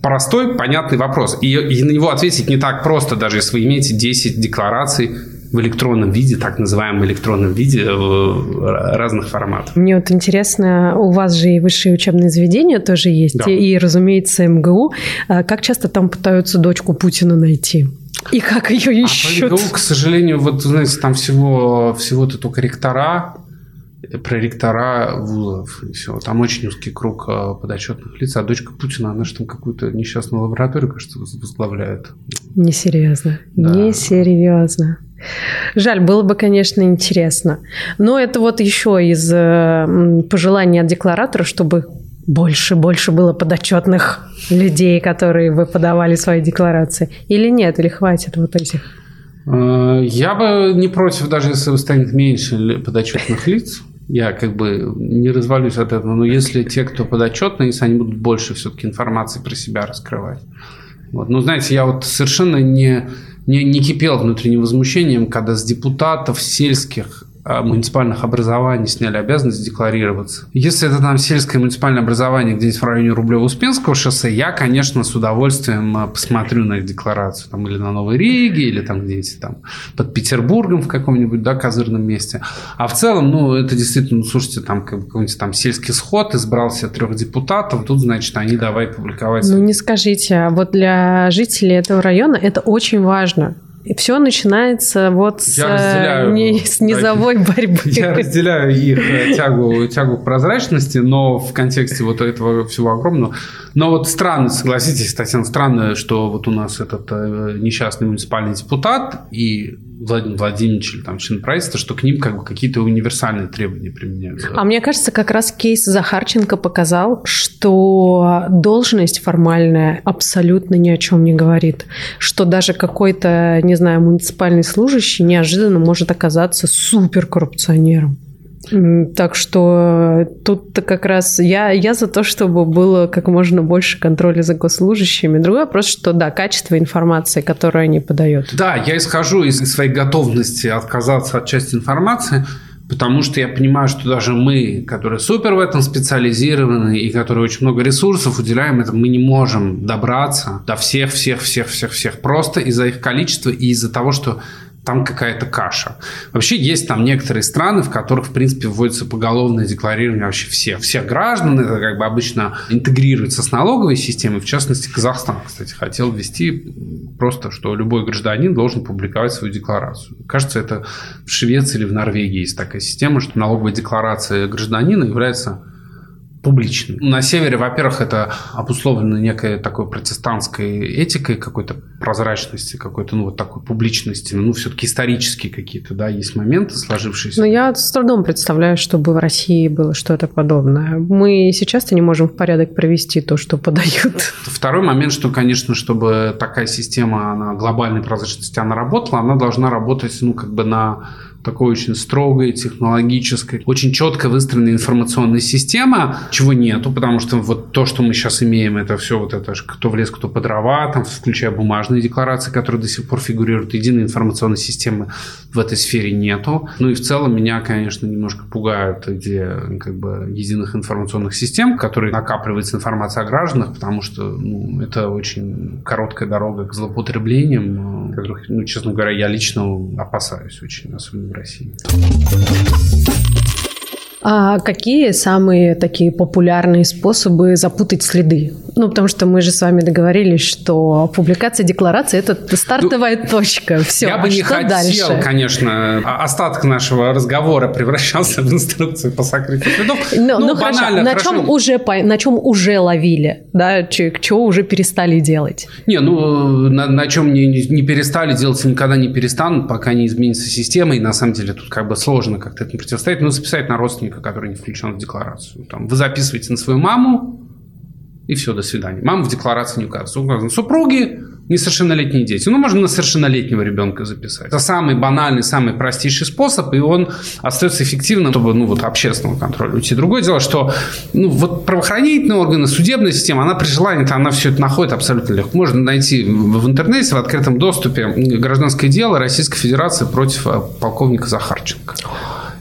Простой, понятный вопрос. И, и на него ответить не так просто, даже если вы имеете 10 деклараций в электронном виде, так называемом электронном виде разных форматов. Мне вот интересно, у вас же и высшие учебные заведения тоже есть, да. и, разумеется, МГУ. А как часто там пытаются дочку Путина найти? И как ее ищут? А МГУ, к сожалению, вот, знаете, там всего, всего-то только ректора, проректора вузов и все. Там очень узкий круг э, подотчетных лиц. А дочка Путина, она же там какую-то несчастную лабораторию, кажется, возглавляет. Несерьезно. Да. Несерьезно. Жаль, было бы, конечно, интересно. Но это вот еще из э, пожеланий от декларатора, чтобы больше, больше было подотчетных людей, которые бы подавали свои декларации. Или нет, или хватит вот этих? Э, я бы не против, даже если станет меньше подотчетных лиц. Я как бы не развалюсь от этого, но если те, кто подотчетны, если они будут больше все-таки информации про себя раскрывать. Вот. Ну, знаете, я вот совершенно не, не, не кипел внутренним возмущением, когда с депутатов сельских муниципальных образований сняли обязанность декларироваться. Если это там сельское муниципальное образование где-нибудь в районе Рублево-Успенского шоссе, я, конечно, с удовольствием а, посмотрю на их декларацию. Там, или на Новой Риге, или там где-нибудь там под Петербургом в каком-нибудь, да, козырном месте. А в целом, ну, это действительно, ну, слушайте, там какой-нибудь там сельский сход, избрался трех депутатов, тут, значит, они давай публиковать. Ну, не скажите, а вот для жителей этого района это очень важно. И все начинается вот с, разделяю, не, *laughs* с низовой да, борьбы. Я разделяю их э, тягу, тягу к прозрачности, но в контексте вот этого всего огромного. Но вот странно, согласитесь, Татьяна, странно, что вот у нас этот э, несчастный муниципальный депутат и Владимир Владимирович или там член правительства, что к ним как бы какие-то универсальные требования применяются. А мне кажется, как раз кейс Захарченко показал, что должность формальная абсолютно ни о чем не говорит. Что даже какой-то, не знаю, муниципальный служащий неожиданно может оказаться суперкоррупционером. Так что тут как раз я, я за то, чтобы было как можно больше контроля за госслужащими. Другой вопрос, что да, качество информации, которую они подают. Да, я исхожу из своей готовности отказаться от части информации, потому что я понимаю, что даже мы, которые супер в этом специализированы и которые очень много ресурсов уделяем этому, мы не можем добраться до всех, всех, всех, всех, всех просто из-за их количества и из-за того, что там какая-то каша. Вообще есть там некоторые страны, в которых, в принципе, вводится поголовное декларирование вообще всех, всех граждан. Это как бы обычно интегрируется с налоговой системой. В частности, Казахстан, кстати, хотел ввести просто, что любой гражданин должен публиковать свою декларацию. Кажется, это в Швеции или в Норвегии есть такая система, что налоговая декларация гражданина является публичным. На севере, во-первых, это обусловлено некой такой протестантской этикой, какой-то прозрачности, какой-то, ну, вот такой публичности. Ну, все-таки исторические какие-то, да, есть моменты сложившиеся. Но я с трудом представляю, чтобы в России было что-то подобное. Мы сейчас-то не можем в порядок провести то, что подают. Второй момент, что, конечно, чтобы такая система, она глобальной прозрачности, она работала, она должна работать, ну, как бы на такой очень строгой, технологической, очень четко выстроенной информационной система, чего нету, потому что вот то, что мы сейчас имеем, это все вот это, кто в лес, кто по дрова, там, включая бумажные декларации, которые до сих пор фигурируют, единой информационной системы в этой сфере нету. Ну и в целом меня, конечно, немножко пугают идея как бы единых информационных систем, в которые накапливается информация о гражданах, потому что ну, это очень короткая дорога к злоупотреблениям, которых, ну, честно говоря, я лично опасаюсь очень, особенно в России. А какие самые такие популярные способы запутать следы? Ну, потому что мы же с вами договорились, что публикация декларации – это стартовая ну, точка. Все, я а бы не хотел, дальше? конечно, а остаток нашего разговора превращался в инструкцию по сокрытию следов. Ну, ну, ну хорошо. На, хорошо. Чем уже, на чем уже ловили? Да, чего уже перестали делать? Не, ну, на, на чем не, не перестали делать, никогда не перестанут, пока не изменится система. И на самом деле тут как бы сложно как-то этому противостоять. Ну, записать на родственника, который не включен в декларацию. Там, вы записываете на свою маму, и все, до свидания. Мама в декларации не указывается. Указано супруги, несовершеннолетние дети. Ну, можно на совершеннолетнего ребенка записать. Это самый банальный, самый простейший способ, и он остается эффективным, чтобы, ну, вот, общественного контроля уйти. Другое дело, что, ну, вот правоохранительные органы, судебная система, она при желании-то, она все это находит абсолютно легко. Можно найти в интернете, в открытом доступе гражданское дело Российской Федерации против э, полковника Захарченко.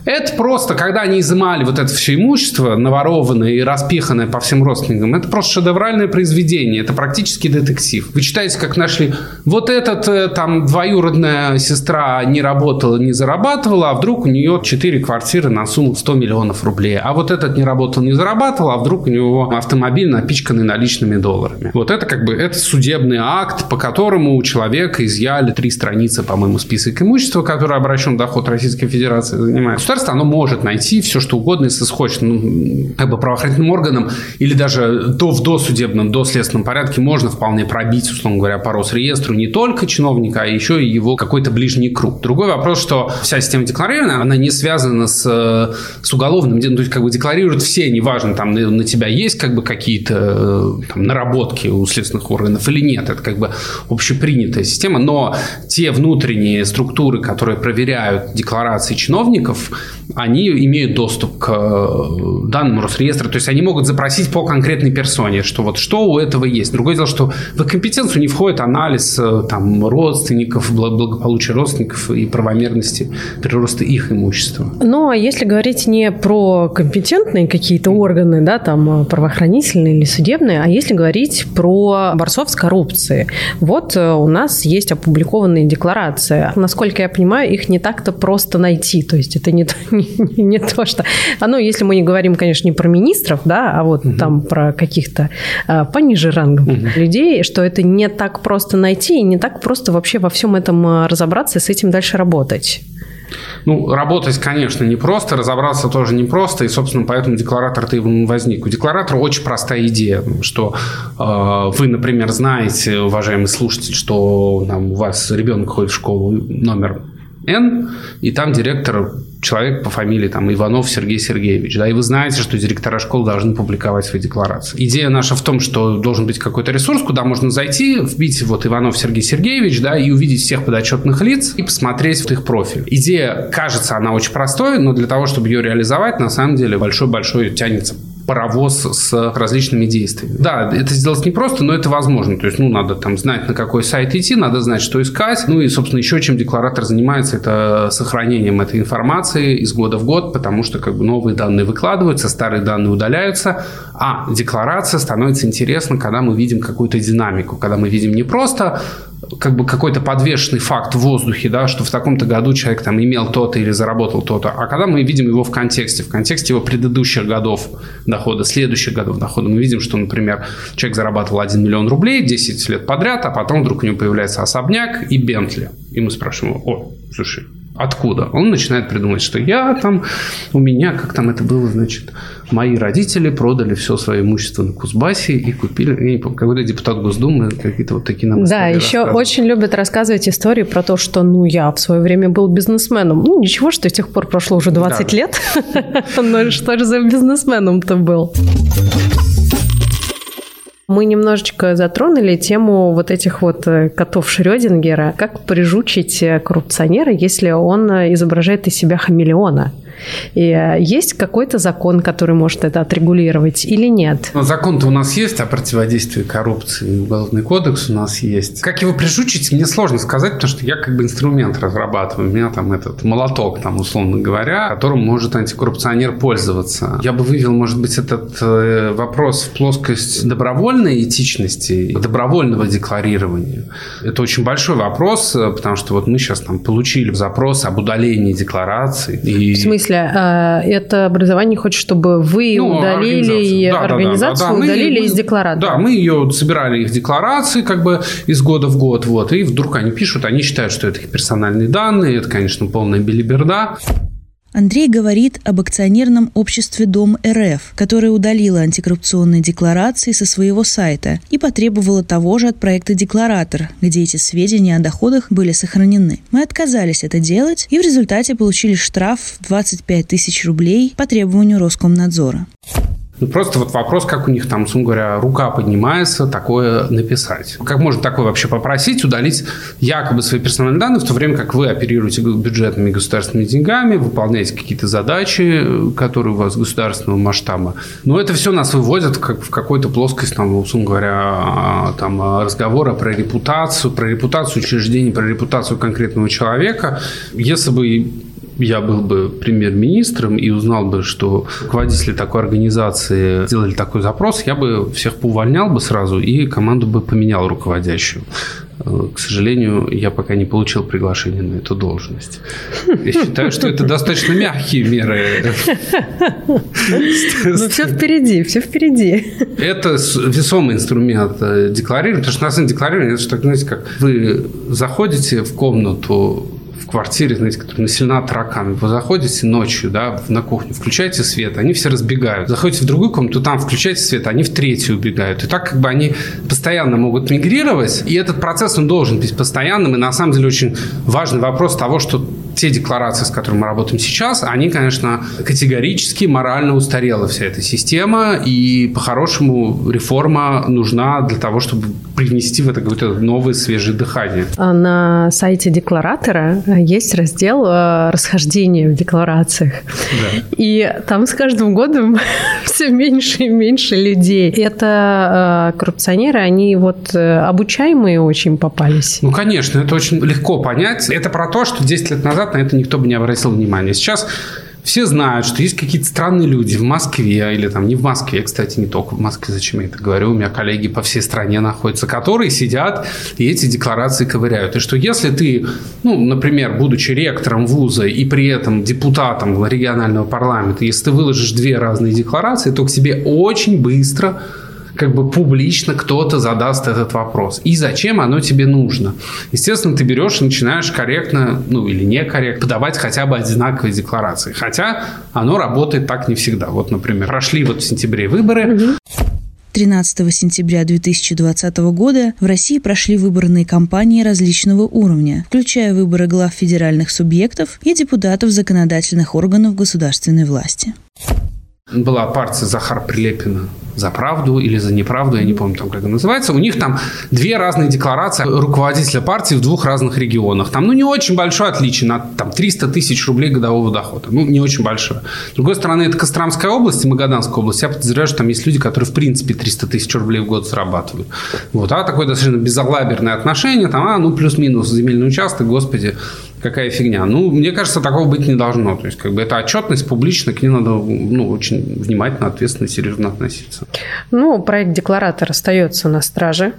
Это просто, когда они изымали вот это все имущество, наворованное и распиханное по всем родственникам, это просто шедевральное произведение, это практически детектив. Вы читаете, как нашли, вот этот э, там двоюродная сестра не работала, не зарабатывала, а вдруг у нее 4 квартиры на сумму 100 миллионов рублей. А вот этот не работал, не зарабатывал, а вдруг у него автомобиль напичканный наличными долларами. Вот это как бы, это судебный акт, по которому у человека изъяли три страницы, по-моему, список имущества, который обращен доход Российской Федерации занимает государство, оно может найти все, что угодно, если хочет. Ну, как бы правоохранительным органам или даже до, в досудебном, доследственном порядке можно вполне пробить, условно говоря, по Росреестру не только чиновника, а еще и его какой-то ближний круг. Другой вопрос, что вся система декларирования, она не связана с, с уголовным делом, то есть как бы декларируют все, неважно, там на, на тебя есть как бы какие-то там, наработки у следственных органов или нет, это как бы общепринятая система, но те внутренние структуры, которые проверяют декларации чиновников, они имеют доступ к э, данным Росреестра, то есть они могут запросить по конкретной персоне, что вот что у этого есть. Другое дело, что в их компетенцию не входит анализ э, там, родственников, благополучия родственников и правомерности прироста их имущества. Ну, а если говорить не про компетентные какие-то органы, да, там правоохранительные или судебные, а если говорить про борцов с коррупцией, вот у нас есть опубликованные декларации. Насколько я понимаю, их не так-то просто найти, то есть это не, *laughs* не, не то, что... А ну, если мы не говорим, конечно, не про министров, да, а вот угу. там про каких-то а, пониже рангом угу. людей, что это не так просто найти и не так просто вообще во всем этом а, разобраться и с этим дальше работать. Ну, работать, конечно, непросто, разобраться тоже непросто, и, собственно, поэтому декларатор-то и возник. У декларатора очень простая идея, что э, вы, например, знаете, уважаемый слушатель, что там, у вас ребенок ходит в школу номер Н, и там директор человек по фамилии там, Иванов Сергей Сергеевич, да, и вы знаете, что директора школ должны публиковать свои декларации. Идея наша в том, что должен быть какой-то ресурс, куда можно зайти, вбить вот Иванов Сергей Сергеевич, да, и увидеть всех подотчетных лиц и посмотреть вот их профиль. Идея, кажется, она очень простой, но для того, чтобы ее реализовать, на самом деле большой-большой тянется паровоз с различными действиями. Да, это сделать непросто, но это возможно. То есть, ну, надо там знать, на какой сайт идти, надо знать, что искать. Ну и, собственно, еще чем декларатор занимается, это сохранением этой информации из года в год, потому что как бы новые данные выкладываются, старые данные удаляются, а декларация становится интересна, когда мы видим какую-то динамику, когда мы видим не просто как бы какой-то подвешенный факт в воздухе, да, что в таком-то году человек там имел то-то или заработал то-то, а когда мы видим его в контексте, в контексте его предыдущих годов дохода, следующих годов дохода, мы видим, что, например, человек зарабатывал 1 миллион рублей 10 лет подряд, а потом вдруг у него появляется особняк и Бентли. И мы спрашиваем его, о, слушай, Откуда? Он начинает придумать, что я там, у меня, как там это было, значит, мои родители продали все свое имущество на Кузбассе и купили, я не помню, какой-то депутат Госдумы, какие-то вот такие нам Да, еще очень любят рассказывать истории про то, что, ну, я в свое время был бизнесменом. Ну, ничего, что с тех пор прошло уже 20 да. лет. *laughs* Но что же за бизнесменом-то был? Мы немножечко затронули тему вот этих вот э, котов Шрёдингера. Как прижучить э, коррупционера, если он э, изображает из себя хамелеона? И э, есть какой-то закон, который может это отрегулировать или нет? Но закон-то у нас есть о противодействии коррупции. Уголовный кодекс у нас есть. Как его прижучить, мне сложно сказать, потому что я как бы инструмент разрабатываю. У меня там этот молоток, там, условно говоря, которым может антикоррупционер пользоваться. Я бы вывел, может быть, этот э, вопрос в плоскость добровольной этичности, добровольного декларирования. Это очень большой вопрос, э, потому что вот мы сейчас там получили запрос об удалении декларации. И... В смысле? Смысле, а, это образование хочет, чтобы вы ну, удалили организацию, да, организацию да, да, да. удалили мы, из декларации. Да, мы ее собирали их декларации как бы из года в год, вот, и вдруг они пишут, они считают, что это их персональные данные, это, конечно, полная билиберда. Андрей говорит об акционерном обществе «Дом РФ», которое удалило антикоррупционные декларации со своего сайта и потребовало того же от проекта «Декларатор», где эти сведения о доходах были сохранены. Мы отказались это делать и в результате получили штраф в 25 тысяч рублей по требованию Роскомнадзора. Ну, просто вот вопрос, как у них там, условно говоря, рука поднимается такое написать. Как можно такое вообще попросить, удалить якобы свои персональные данные, в то время как вы оперируете бюджетными государственными деньгами, выполняете какие-то задачи, которые у вас государственного масштаба. Но это все нас выводит как в какую-то плоскость, там, условно говоря, а, там, разговора про репутацию, про репутацию учреждений, про репутацию конкретного человека. Если бы я был бы премьер-министром и узнал бы, что руководители такой организации сделали такой запрос, я бы всех поувольнял бы сразу и команду бы поменял руководящую. Э, к сожалению, я пока не получил приглашение на эту должность. Я считаю, что это достаточно мягкие меры. Ну, все впереди, все впереди. Это весомый инструмент э, декларирования, потому что на самом деле декларирование, это что, знаете, как вы заходите в комнату квартире, знаете, которая населена тараканами. Вы заходите ночью, да, на кухню, включаете свет, они все разбегают. Заходите в другую комнату, там включаете свет, они в третью убегают. И так как бы они постоянно могут мигрировать, и этот процесс, он должен быть постоянным. И на самом деле очень важный вопрос того, что те декларации, с которыми мы работаем сейчас, они, конечно, категорически морально устарела вся эта система, и по-хорошему реформа нужна для того, чтобы привнести в это какое-то новое свежее дыхание. А на сайте декларатора есть раздел э, расхождения в декларациях. Да. И там с каждым годом *laughs* все меньше и меньше людей. Это коррупционеры, они вот обучаемые очень попались. Ну, конечно, это очень легко понять. Это про то, что 10 лет назад на это никто бы не обратил внимания. Сейчас все знают, что есть какие-то странные люди в Москве, или там не в Москве, кстати, не только в Москве, зачем я это говорю, у меня коллеги по всей стране находятся, которые сидят и эти декларации ковыряют. И что если ты, ну, например, будучи ректором вуза и при этом депутатом регионального парламента, если ты выложишь две разные декларации, то к тебе очень быстро как бы публично кто-то задаст этот вопрос. И зачем оно тебе нужно? Естественно, ты берешь и начинаешь корректно, ну или некорректно подавать хотя бы одинаковые декларации. Хотя оно работает так не всегда. Вот, например, прошли вот в сентябре выборы. 13 сентября 2020 года в России прошли выборные кампании различного уровня, включая выборы глав федеральных субъектов и депутатов законодательных органов государственной власти. Была партия Захар Прилепина за правду или за неправду, я не помню, там, как это называется. У них там две разные декларации руководителя партии в двух разных регионах. Там, ну, не очень большое отличие, на там, 300 тысяч рублей годового дохода. Ну, не очень большое. С другой стороны, это Костромская область и Магаданская область. Я подозреваю, что там есть люди, которые, в принципе, 300 тысяч рублей в год зарабатывают. Вот. А такое достаточно безалаберное отношение, там, а, ну, плюс-минус земельный участок, господи, какая фигня. Ну, мне кажется, такого быть не должно. То есть, как бы это отчетность публично, к ней надо ну, очень внимательно, ответственно, серьезно относиться. Ну, проект декларатор остается на страже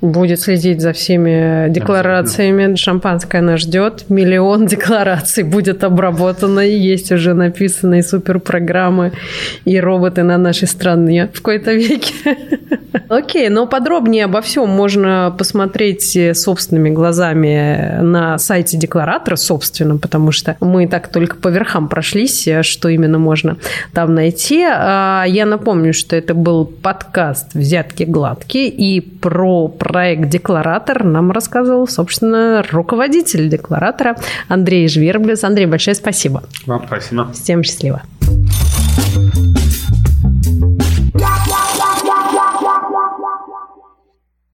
будет следить за всеми декларациями. Шампанское нас ждет. Миллион *laughs* деклараций будет обработано. И есть уже написанные суперпрограммы и роботы на нашей стране в какой-то веке. *laughs* Окей, но подробнее обо всем можно посмотреть собственными глазами на сайте декларатора, собственно, потому что мы так только по верхам прошлись, что именно можно там найти. А, я напомню, что это был подкаст «Взятки гладкие» и про проект «Декларатор» нам рассказывал, собственно, руководитель «Декларатора» Андрей Жверблес. Андрей, большое спасибо. Вам спасибо. Всем счастливо. thank you